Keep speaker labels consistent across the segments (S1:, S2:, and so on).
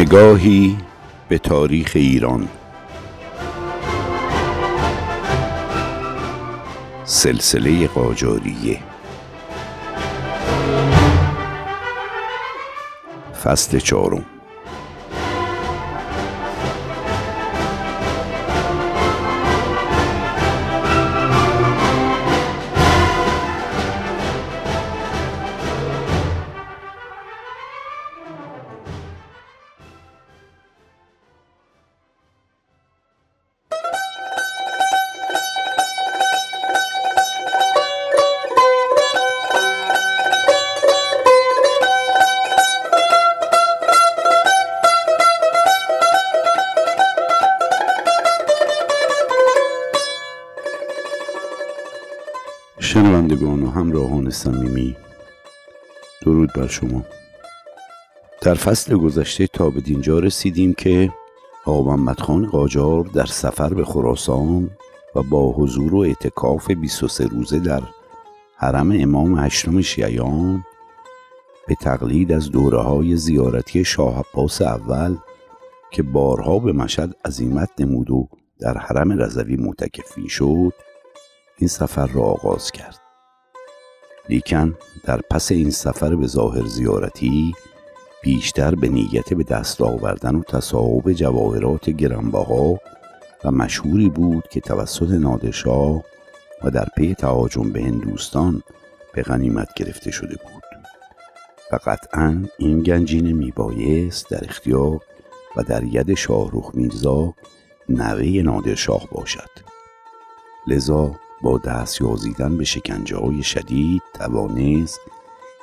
S1: نگاهی به تاریخ ایران. سلسله قاجاریه. فصل چهارم. شنوندگان و همراهان صمیمی. درود بر شما. در فصل گذشته تا به دینجا رسیدیم که آقا محمد خان قاجار در سفر به خراسان و با حضور و اعتکاف 23 روزه در حرم امام هشتم شیعیان به تقلید از دوره های زیارتی شاه عباس اول که بارها به مشهد عظیمت نمود و در حرم رضوی معتکف شد این سفر را آغاز کرد. لیکن در پس این سفر به ظاهر زیارتی بیشتر به نیت به دست آوردن و تصاحب جواهرات گرانبها و مشهوری بود که توسط نادرشاه و در پی تهاجم به هندوستان به غنیمت گرفته شده بود. و قطعا این گنجینه میبایست در اختیار و در ید شاهرخ میرزا نوه نادرشاه باشد. لذا با دست یازیدن به شکنجه های شدید توانست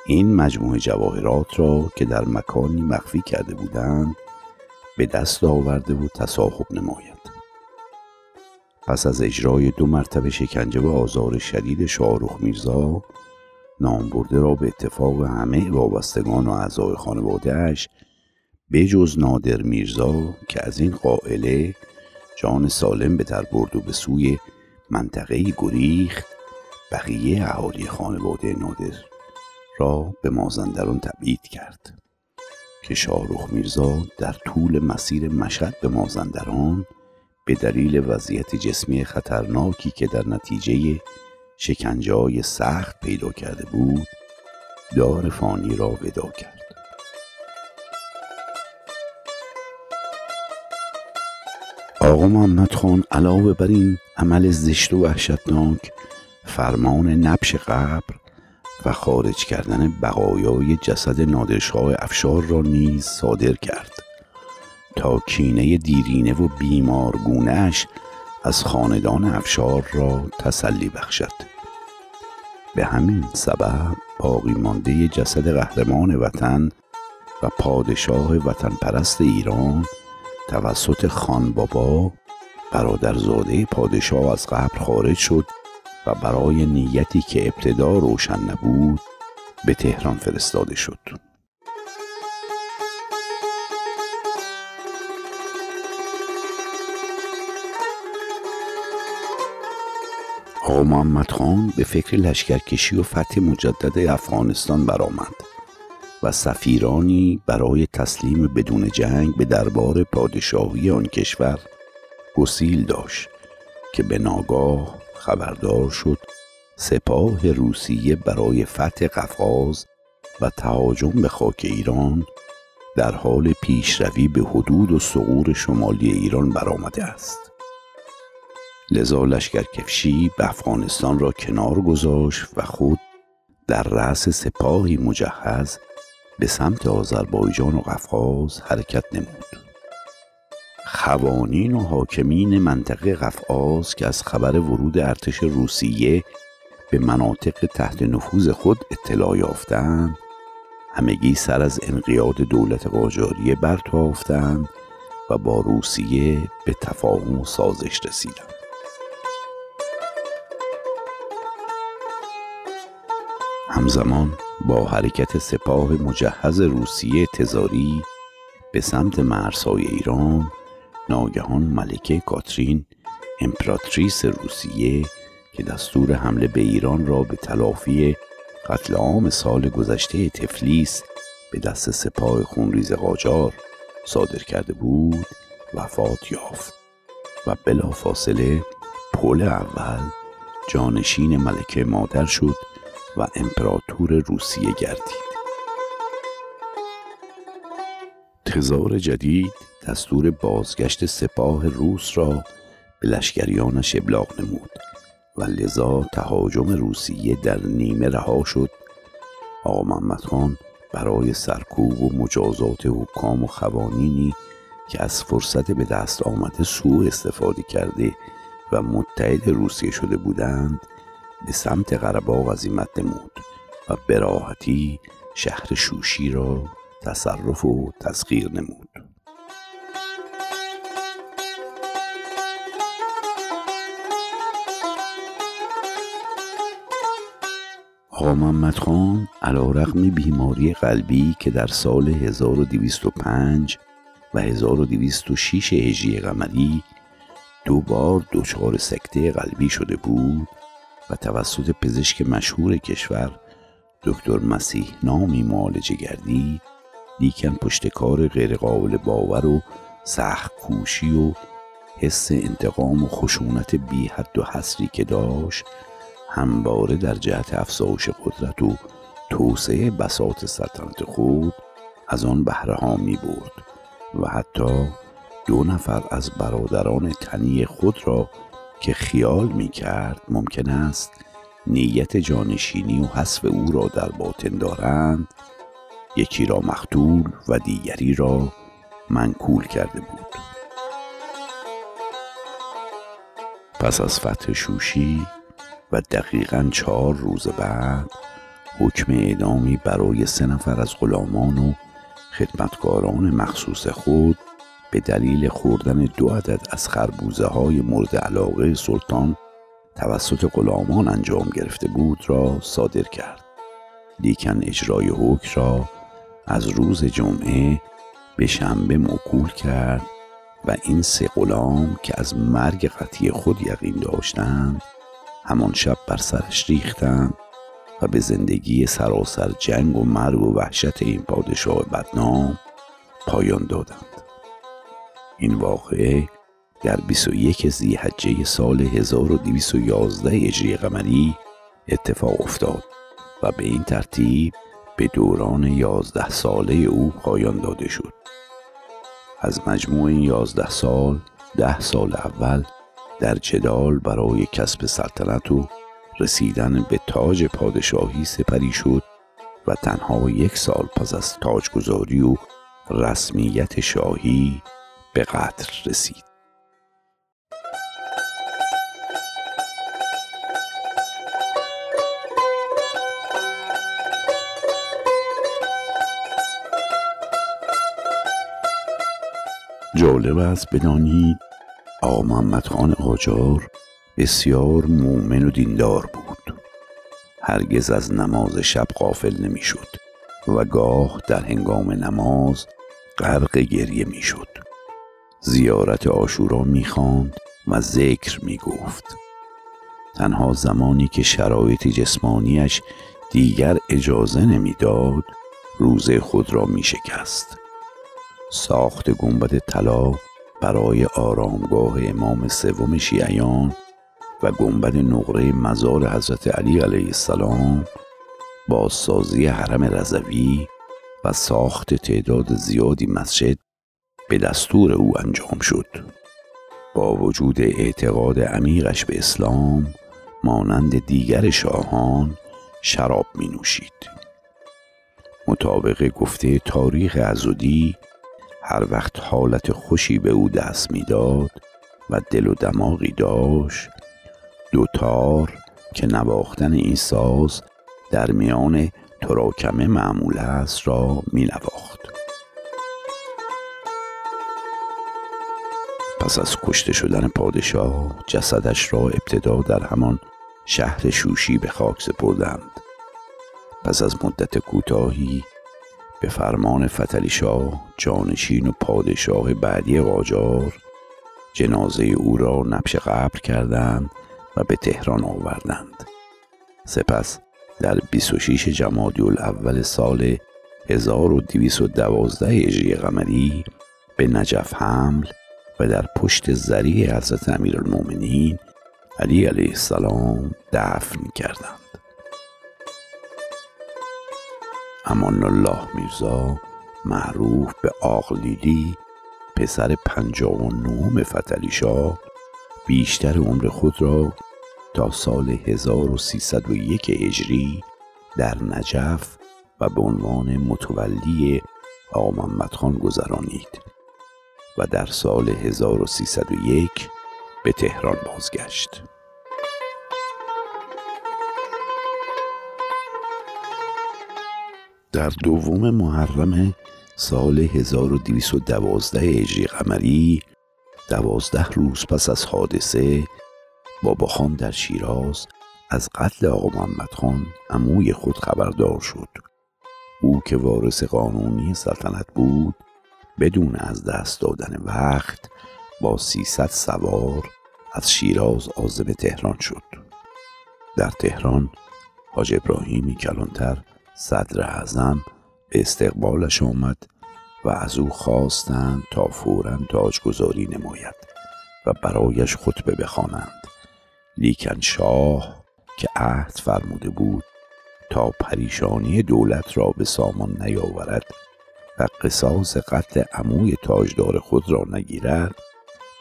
S1: این مجموعه جواهرات را که در مکانی مخفی کرده بودند به دست آورده و تصاحب نماید. پس از اجرای دو مرتبه شکنجه و آزار شدید شاهرخ میرزا نامبرده را به اتفاق همه وابستگان و اعضای خانوادهاش بجز نادر میرزا که از این قائله جان سالم به در برد و به سوی منطقه گریخت. بقیه اهالی خانواده نادر را به مازندران تبعید کرد که شاهرخ میرزا در طول مسیر مشهد به مازندران به دلیل وضعیت جسمی خطرناکی که در نتیجه شکنجه سخت پیدا کرده بود دار فانی را ودا کرد. آقا محمد خان علاوه بر این عمل زشت و وحشتناک فرمان نبش قبر و خارج کردن بقایای جسد نادرشاه افشار را نیز صادر کرد. تا کینه دیرینه و بیمارگونهش از خاندان افشار را تسلی بخشد. به همین سبب باقی مانده جسد قهرمان وطن و پادشاه وطن پرست ایران توسط خان بابا برادرزاده پادشاه از قبر خارج شد و برای نیتی که ابتدا روشن نبود به تهران فرستاده شد. آقا محمد خان به فکر لشکرکشی و فتح مجدد افغانستان برآمد و سفیرانی برای تسلیم بدون جنگ به دربار پادشاهی آن کشور گسیل داشت که به ناگاه خبردار شد سپاه روسیه برای فتح قفقاز و تهاجم به خاک ایران در حال پیشروی به حدود و سقور شمالی ایران برآمده است. لذا لشکرکشی به افغانستان را کنار گذاشت و خود در رأس سپاهی مجهز به سمت آذربایجان و قفقاز حرکت نمود. خوانین و حاکمین منطقه قفقاز که از خبر ورود ارتش روسیه به مناطق تحت نفوذ خود اطلاع یافتند همگی سر از انقیاد دولت قاجاریه برتافتند و با روسیه به تفاهم و سازش رسیدند. همزمان با حرکت سپاه مجهز روسیه تزاری به سمت مرزهای ایران ناگهان ملکه کاترین امپراتریس روسیه که دستور حمله به ایران را به تلافی قتل عام سال گذشته تفلیس به دست سپاه خونریز قاجار صادر کرده بود وفات یافت. و بلافاصله پل اول جانشین ملکه مادر شد و امپراتور روسیه گردید. تزار جدید دستور بازگشت سپاه روس را به لشکریانش ابلاغ نمود و لذا تهاجم روسیه در نیمه رها شد. آقا محمد خان برای سرکوب و مجازات حکام و خوانینی که از فرصت به دست آمده سوء استفاده کرده و متحد روسیه شده بودند به سمت قرباغ عزیمت نمود و براحتی شهر شوشی را تصرف و تسخیر نمود. آقا محمد خان علا رقم بیماری قلبی که در سال 1205 و 1206 هجری قمری دو بار دچار سکته قلبی شده بود و توسط پزشک مشهور کشور دکتر مسیح نامی معالجه گردید لیکن پشتکار غیرقابل باور و سخت کوشی و حس انتقام و خشونت بی حد و حسری که داشت همواره در جهت افزایش قدرت و توسعه بساط سلطنت خود از آن بهره ها می برد و حتی دو نفر از برادران تنی خود را که خیال می کرد ممکن است نیت جانشینی و حذف او را در باطن دارند یکی را مختول و دیگری را منکول کرده بود. پس از فتح شوشی و دقیقا چهار روز بعد حکم اعدامی برای سه نفر از غلامان و خدمتکاران مخصوص خود به دلیل خوردن دو عدد از خربوزه های مورد علاقه سلطان توسط غلامان انجام گرفته بود را صادر کرد. لیکن اجرای حکم را از روز جمعه به شنبه موکول کرد و این سه غلام که از مرگ قطعی خود یقین داشتند همان شب بر سرش ریختند و به زندگی سراسر جنگ و مرگ و وحشت این پادشاه بدنام پایان دادند. این واقعه در 21 زیحجه سال 1211 هجری قمری اتفاق افتاد و به این ترتیب به دوران یازده ساله او پایان داده شد. از مجموع این یازده سال ده سال اول در جدال برای کسب سلطنت و رسیدن به تاج پادشاهی سپری شد و تنها یک سال پس از تاجگذاری و رسمیت شاهی به قتل رسید. جالب است بدانید آقا محمد خان قاجار بسیار مؤمن و دیندار بود. هرگز از نماز شب غافل نمی‌شد و گاه در هنگام نماز غرق گریه می‌شد. زیارت آشورا می‌خواند و ذکر می‌گفت. تنها زمانی که شرایط جسمانیش دیگر اجازه نمی‌داد روزه خود را میشکست. ساخت گنبد طلا برای آرامگاه امام سوم شیعیان و گنبد نقره مزار حضرت علی علیه السلام بازسازی حرم رضوی و ساخت تعداد زیادی مسجد به دستور او انجام شد. با وجود اعتقاد عمیقش به اسلام مانند دیگر شاهان شراب می نوشید مطابق گفته تاریخ ازودی هر وقت حالت خوشی به او دست می‌داد و دل و دماغی داشت دوتار که نواختن این ساز در میان تراکمه معمول است را می نواخت پس از کشته شدن پادشاه جسدش را ابتدا در همان شهر شوشی به خاک سپردند. پس از مدت کوتاهی به فرمان فتلی شاه جانشین و پادشاه بعدی قاجار جنازه او را نبش قبر کردند و به تهران آوردند. سپس در 26 جمادی الاول سال 1212 هجری قمری به نجف حمل و در پشت زریع حضرت امیرالمؤمنین علی علیه السلام دفن کردند. امان الله میرزا معروف به آقلیلی پسر پنجاه و نهم فتلی شاه بیشتر عمر خود را تا سال 1301 هجری در نجف و به عنوان متولی آقا محمد خان گذرانید و در سال 1301 به تهران بازگشت. در دوم محرم سال 1212 هجری قمری دوازده روز پس از حادثه بابا خان در شیراز از قتل آقا محمد خان عموی خود خبردار شد. او که وارث قانونی سلطنت بود بدون از دست دادن وقت با سیصد سوار از شیراز آزم تهران شد. در تهران حاج ابراهیمی کلانتر صدر اعظم به استقبالش آمد و از او خواستند تا فورا تاجگذاری نماید و برایش خطبه بخوانند. لیکن شاه که عهد فرموده بود تا پریشانی دولت را به سامان نیاورد و قصاص قتل عموی تاجدار خود را نگیرد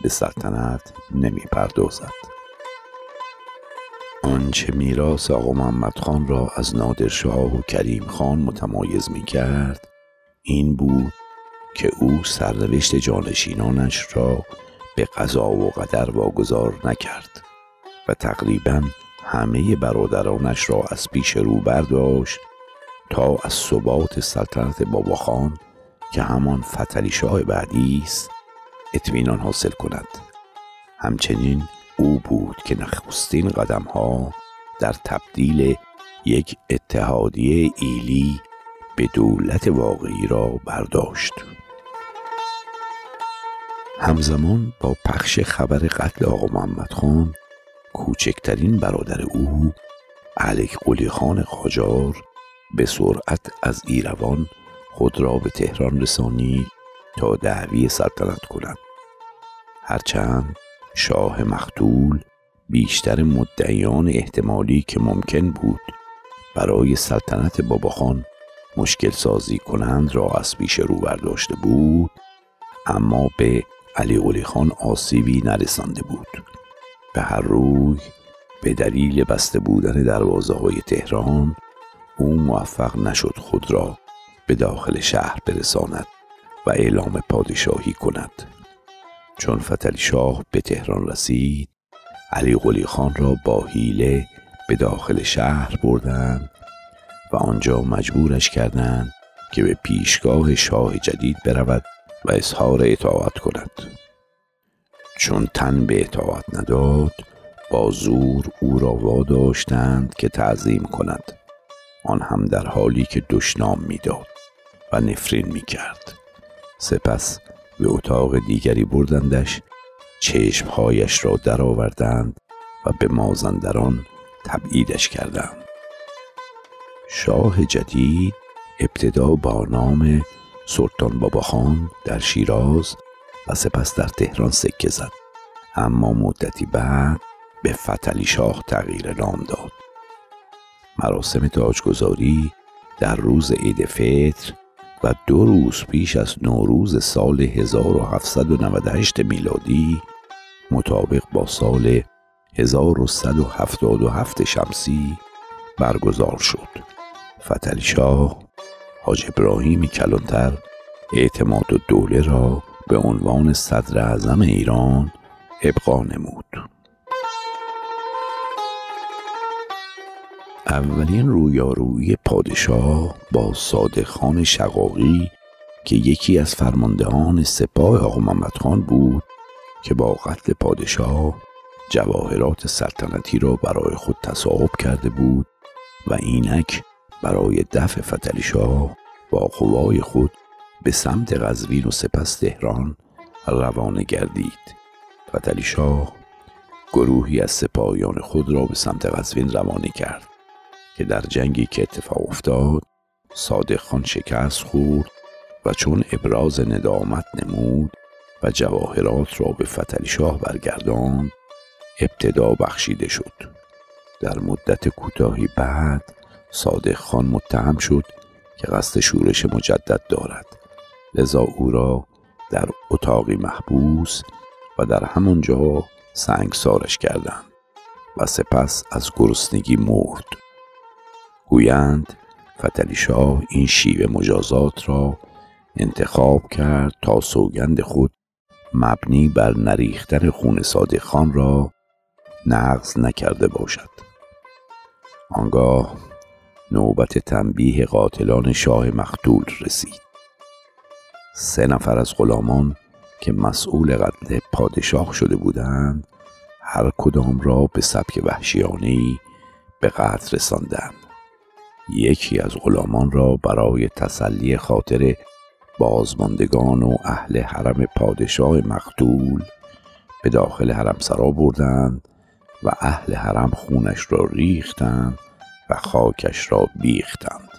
S1: به سلطنت نمی پردازد آنچه میراث آقا محمد خان را از نادرشاه و کریم خان متمایز می کرد این بود که او سرنوشت جانشینانش را به قضا و قدر واگذار نکرد و تقریبا همه برادرانش را از پیش رو برداشت تا از ثبات سلطنت باباخان که همان فتلی شاه بعدی است اطمینان حاصل کند. همچنین او بود که نخستین قدم ها در تبدیل یک اتحادیه ایلی به دولت واقعی را برداشت. همزمان با پخش خبر قتل آقا محمد خان کوچکترین برادر او علیک قلی خان قاجار به سرعت از ایروان خود را به تهران رسانی تا دعوی سلطنت کند هرچند شاه مختول بیشتر مدعیان احتمالی که ممکن بود برای سلطنت باباخان مشکل سازی کنند را از پیش رو برداشته بود اما به علی قلی خان آسیبی نرسانده بود. به هر روی به دلیل بسته بودن دروازه های تهران او موفق نشد خود را به داخل شهر برساند و اعلام پادشاهی کند. چون فتلی شاه به تهران رسید علی قلی خان را با حیله به داخل شهر بردند و آنجا مجبورش کردند که به پیشگاه شاه جدید برود و اظهار اطاعت کند. چون تن به اطاعت نداد با زور او را واداشتند که تعظیم کند. آن هم در حالی که دشنام می‌داد و نفرین می کرد سپس به اتاق دیگری بردندش چشمهایش را درآوردند و به مازندران تبعیدش کردند. شاه جدید ابتدا با نام سلطان باباخان در شیراز و سپس در تهران سکه زد. اما مدتی بعد به فتلی شاه تغییر نام داد. مراسم تاجگذاری در روز عید فطر و دو روز پیش از نوروز سال 1798 میلادی مطابق با سال 1177 شمسی برگزار شد. فتلی شاه حاج ابراهیم کلانتر اعتماد و دوله را به عنوان صدر اعظم ایران ابقا نمود. اولین رویارویی پادشاه با صادق خان شقاقی که یکی از فرماندهان سپاه آقا خان بود که با قتل پادشاه جواهرات سلطنتی را برای خود تصاحب کرده بود و اینک برای دفع فتلی شاه با قوای خود به سمت قزوین و سپس تهران روانه گردید. فتلی شاه گروهی از سپاهیان خود را به سمت قزوین روانه کرد. که در جنگی که اتفاق افتاد صادق خان شکست خورد و چون ابراز ندامت نمود و جواهرات را به فتلی شاه برگرداند ابتدا بخشیده شد. در مدت کوتاهی بعد صادق خان متهم شد که قصد شورش مجدد دارد. لذا او را در اتاقی محبوس و در همانجا سنگسارش کردند و سپس از گرسنگی مرد. گویند فتلی شاه این شیوه مجازات را انتخاب کرد تا سوگند خود مبنی بر نریختن خون صادق خان را نقض نکرده باشد. آنگاه نوبت تنبیه قاتلان شاه مختول رسید. سه نفر از غلامان که مسئول قتل پادشاه شده بودند هر کدام را به سبک وحشیانه به قتل رساندند. یکی از غلامان را برای تسلی خاطر بازماندگان و اهل حرم پادشاه مقتول به داخل حرم سرا بردند و اهل حرم خونش را ریختند و خاکش را بیختند.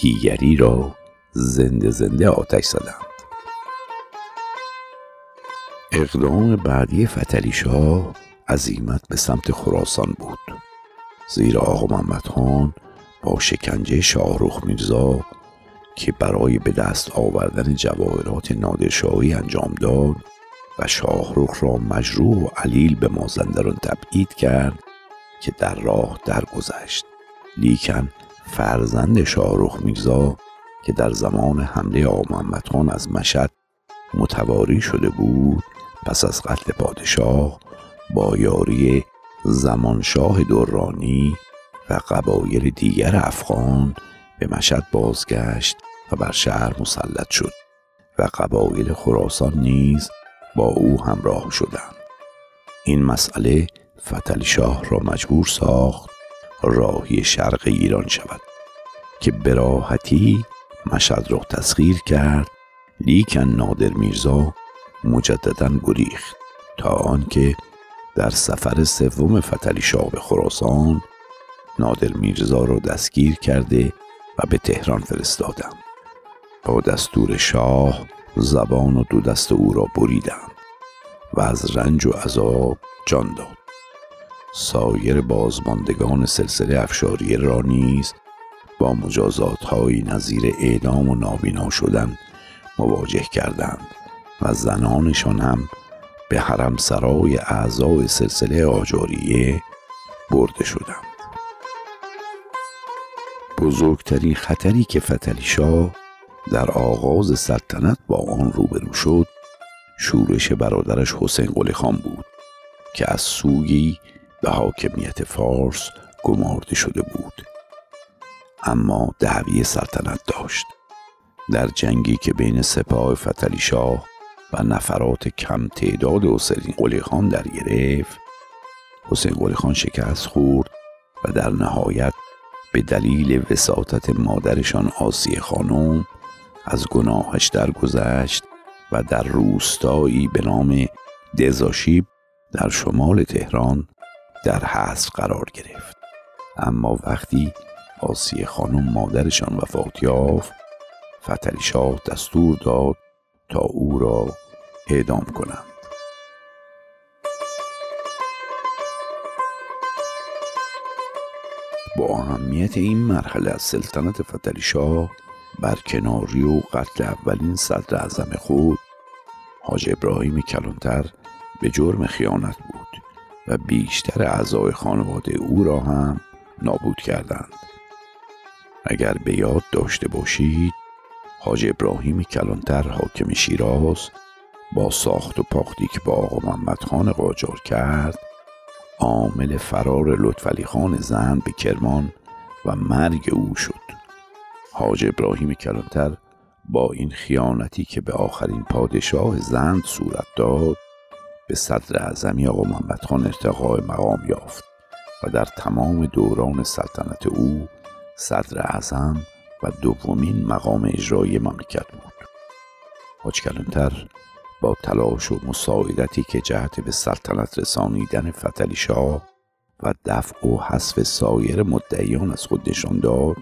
S1: دیگری را زنده زنده آتش زدند. اقدام بعدی فتلی شاه عظیمت به سمت خراسان بود. زیرا آقا محمد خان با شکنجه شاهرخ میرزا که برای به دست آوردن جواهرات نادرشاهی انجام داد و شاهرخ را مجروح و علیل به مازندران تبعید کرد که در راه درگذشت. لیکن فرزند شاهرخ میرزا که در زمان حمله محمد خان از مشد متواری شده بود پس از قتل پادشاه با یاری زمانشاه دورانی و قبایل دیگر افغان به مشد بازگشت و بر شهر مسلط شد و قبایل خراسان نیز با او همراه شدند. این مسئله فتلی شاه را مجبور ساخت راهی شرق ایران شود که براحتی مشد را تسخیر کرد لیکن نادر میرزا مجددا گریخت تا آنکه در سفر سوم فتلی شاه به خراسان نادر میرزا را دستگیر کرده و به تهران فرستادم با دستور شاه زبان و دو دست او را بریدند و از رنج و عذاب جان داد. سایر بازماندگان سلسله افشاری را نیز با مجازات های نظیر اعدام و نابینا شدن مواجه کردند و زنانشان هم به حرم سرای اعضای سلسله آجاریه برده شدند. بزرگترین خطری که فتلی شاه در آغاز سلطنت با آن روبرو شد شورش برادرش حسین قلی خان بود که از سوی به حاکمیت فارس گمارده شده بود. اما دعوی سلطنت داشت. در جنگی که بین سپاه فتلی شاه و نفرات کم تعداد حسین قلی خان در گرفت حسین قلی خان شکست خورد و در نهایت به دلیل وساطت مادرشان آسیه خانم از گناهش درگذشت و در روستایی به نام دزاشیب در شمال تهران در حذف قرار گرفت. اما وقتی آسیه خانم مادرشان وفات یافت فتلی شاه دستور داد تا او را اعدام کنند. اهمیت این مرحله از سلطنت فتلی شاه بر کناری و قتل اولین صدر اعظم خود حاج ابراهیم کلانتر به جرم خیانت بود و بیشتر اعضای خانواده او را هم نابود کردند. اگر به یاد داشته باشید حاج ابراهیم کلانتر حاکم شیراز با ساخت و پاختی که با آقا محمد خان قاجار کرد عامل فرار لطفعلی خان زن به کرمان و مرگ او شد. حاج ابراهیم کلانتر با این خیانتی که به آخرین پادشاه زند صورت داد به صدر اعظمی آقا محمد خان ارتقاء مقام یافت و در تمام دوران سلطنت او صدر اعظم و دومین مقام اجرایی مملکت بود. حاج کلانتر با تلاش و مساعدتی که جهت به سلطنت رسانیدن فتلی شاه و دفع و حذف سایر مدعیان از خود نشان داد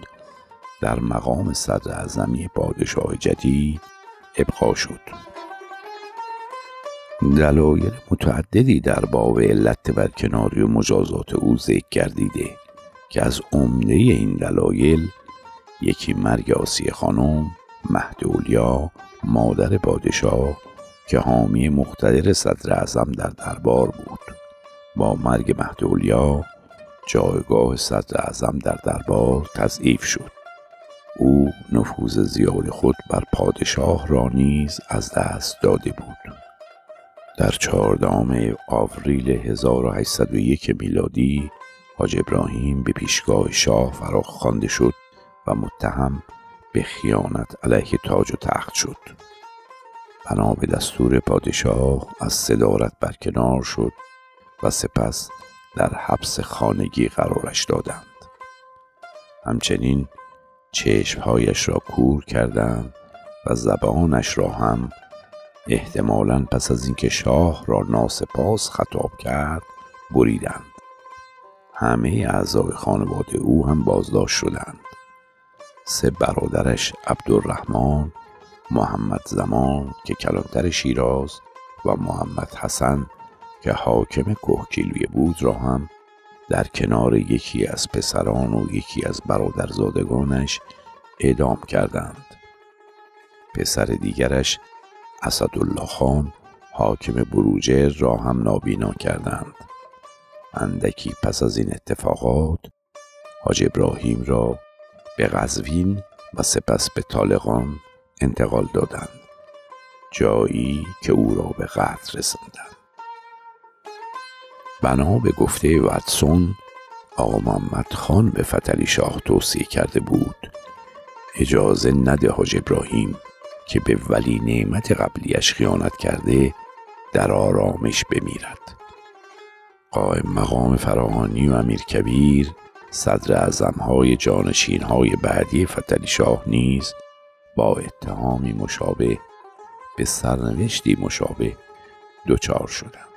S1: در مقام صدر اعظمی پادشاه جدید ابقا شد. دلایل متعددی در باب علت برکناری و مجازات او ذکر گردیده که از عمده این دلایل یکی مرگ آسیه خانم مهد اولیا مادر پادشاه که حامی مقتدر صدر اعظم در دربار بود. با مرگ مهد اولیا جایگاه صدر اعظم در دربار تضعیف شد. او نفوذ زیاد خود بر پادشاه را نیز از دست داده بود. در چهاردهم آوریل 1801 میلادی حاج ابراهیم به پیشگاه شاه فراخ خوانده شد و متهم به خیانت علیه تاج و تخت شد. بنا به دستور پادشاه از صدارت برکنار شد. و سپس در حبس خانگی قرارش دادند. همچنین چشمهایش را کور کردند و زبانش را هم احتمالا پس از اینکه شاه را ناسپاس خطاب کرد بریدند. همه اعضای خانواده او هم بازداشت شدند. سه برادرش عبدالرحمن محمد زمان که کلانتر شیراز و محمد حسن که حاکم کوهکیلویه بود را هم در کنار یکی از پسران و یکی از برادرزادگانش اعدام کردند. پسر دیگرش اسدالله خان حاکم بروجر را هم نابینا کردند. اندکی پس از این اتفاقات حاج ابراهیم را به قزوین و سپس به طالقان انتقال دادند. جایی که او را به قتل رساندند. بنا به گفته واتسون آقا محمد خان به فتلی شاه توصیه کرده بود اجازه نده حاج ابراهیم که به ولی نعمت قبلیش خیانت کرده در آرامش بمیرد. قائم مقام فراهانی و امیر کبیر صدر اعظم های جانشین های بعدی فتلی شاه نیز با اتهامی مشابه به سرنوشتی مشابه دچار شدند.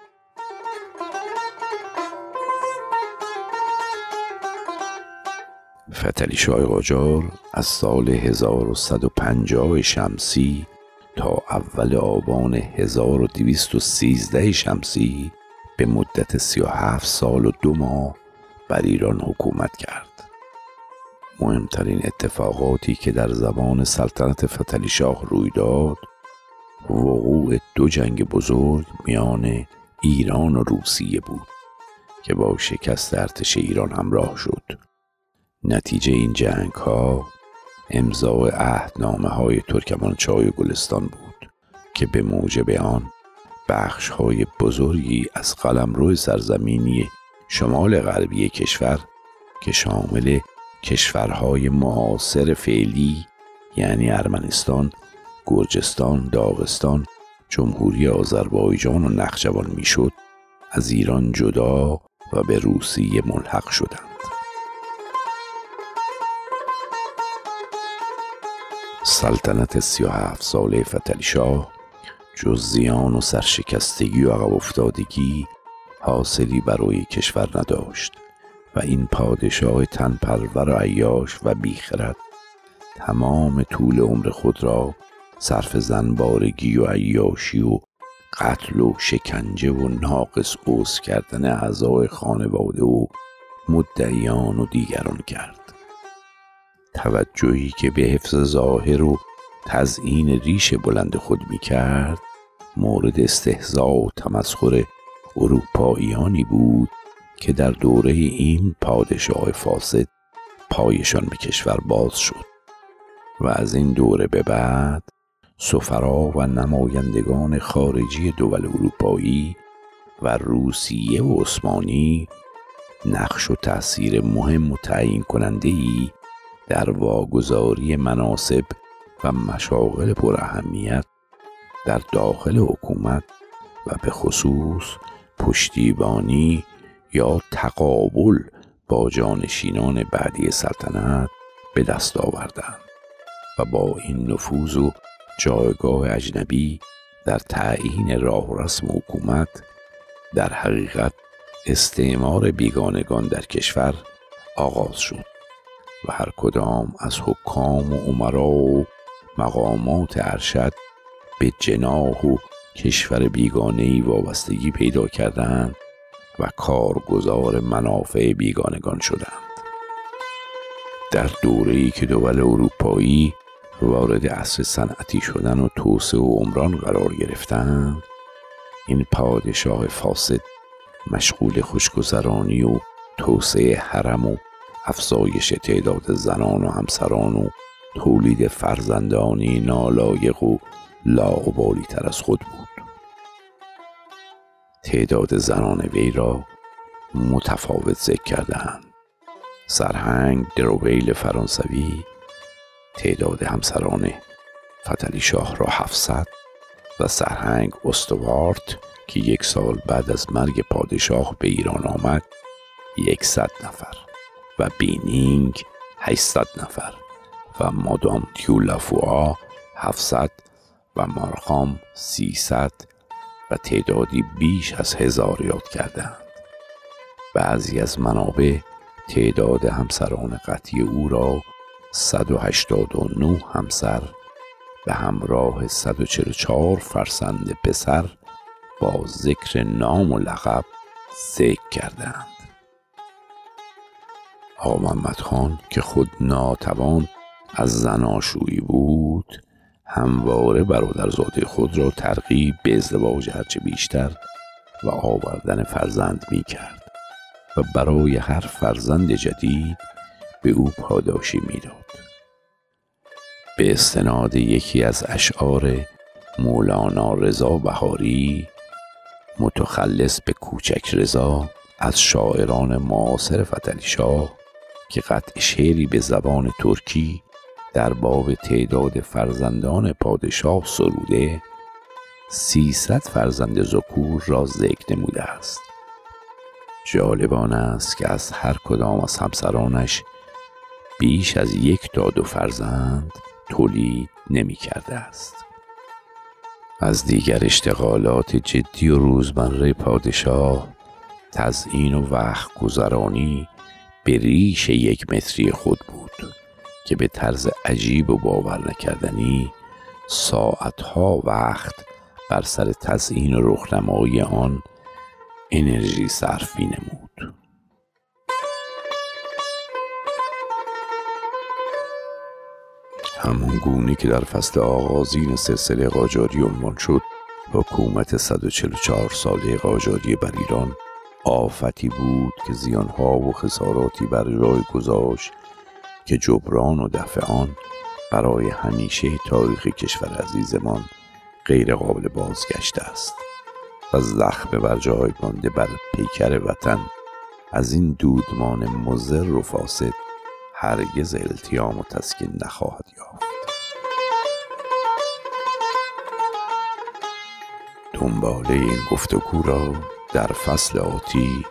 S1: فتلی شاه قاجار از سال 1150 شمسی تا اول آبان 1213 شمسی به مدت 37 سال و دو ماه بر ایران حکومت کرد. مهمترین اتفاقاتی که در زمان سلطنت فتلی شاه روی داد وقوع دو جنگ بزرگ میان ایران و روسیه بود که با شکست ارتش ایران همراه شد. نتیجه این جنگ ها امضاع عهدنامه های ترکمانچای و گلستان بود که به موجب آن بخش های بزرگی از قلمرو سرزمینی شمال غربی کشور که شامل کشورهای معاصر فعلی یعنی ارمنستان، گرجستان، داغستان، جمهوری آذربایجان و نخجوان می‌شد از ایران جدا و به روسیه ملحق شدند. سلطنت سی و هفت ساله فتلی شاه جز زیان و سرشکستگی و عقب افتادگی حاصلی برای کشور نداشت و این پادشاه تنپرور و عیاش و بیخرد. تمام طول عمر خود را صرف زنبارگی و عیاشی و قتل و شکنجه و ناقص اوز کردن اعضای خانواده و مدعیان و دیگران کرد. توجهی که به حفظ ظاهر و تزیین ریش بلند خود می کرد مورد استهزا و تمسخر اروپاییانی بود که در دوره این پادشاه فاسد پایشان به کشور باز شد و از این دوره به بعد سفرا و نمایندگان خارجی دول اروپایی و روسیه و عثمانی نقش و تأثیر مهم و تعیین کننده ای در واگذاری مناسب و مشاغل پر اهمیت در داخل حکومت و به خصوص پشتیبانی یا تقابل با جانشینان بعدی سلطنت به دست آوردند و با این نفوذ و جایگاه اجنبی در تعیین راه و رسم حکومت در حقیقت استعمار بیگانگان در کشور آغاز شد. و هر کدام از حکام و عمرا و مقامات ارشد به جناح و کشور بیگانه وابستگی پیدا کردند و کارگزار منافع بیگانگان شدند. در دوره‌ای که دول اروپایی وارد عصر صنعتی شدن و توسعه و عمران قرار گرفتند این پادشاه فاسد مشغول خوشگذرانی و توسعه حرم و افزایش تعداد زنان و همسران و تولید فرزندانی نالایق و لاعبالی تر از خود بود. تعداد زنان وی را متفاوت ذکر کردند سرهنگ درویل فرانسوی تعداد همسران فتلی شاه را 700 و سرهنگ استوارت که یک سال بعد از مرگ پادشاه به ایران آمد یکصد نفر. و بینینگ 800 نفر و مادام تیولافوا 700 و مارخام 300 و تعدادی بیش از هزار یاد کردند بعضی از منابع تعداد همسران قطعی او را 189 همسر به همراه 144 فرزند پسر با ذکر نام و لقب ذکر کردند آقا محمد خان که خود ناتوان از زناشویی بود همواره برادرزاده خود را ترغیب به ازدواج هرچه بیشتر و آوردن فرزند می کرد و برای هر فرزند جدید به او پاداشی می‌داد. به استناد یکی از اشعار مولانا رضا بهاری متخلص به کوچک رضا از شاعران معاصر فتلی شاه که قطع شعری به زبان ترکی در باب تعداد فرزندان پادشاه سروده سیصد فرزند زکور را ذکر نموده است. جالبان است که از هر کدام از همسرانش بیش از یک تا دو فرزند تولید نمی کرده است. از دیگر اشتغالات جدی و روزمره پادشاه تزئین و وقت گذرانی به ریش یک متری خود بود که به طرز عجیب و باور نکردنی ساعتها وقت بر سر تزئین و رخنمایی آن انرژی صرفی نمود. همان گونه که در فصل آغازین سلسله قاجاری عنوان شد حکومت 144 ساله قاجاری بر ایران آفتی بود که زیانها و خساراتی بر جای گذاشت که جبران و دفع آن برای همیشه تاریخ کشور عزیزمان غیر قابل بازگشت است و زخم بر جای مانده بر پیکر وطن از این دودمان مزر و فاسد هرگز التیام و تسکین نخواهد یافت. دنباله این گفتگو را در فصل آتی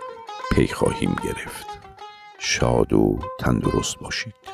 S1: پی خواهیم گرفت. شاد و تندرست باشید.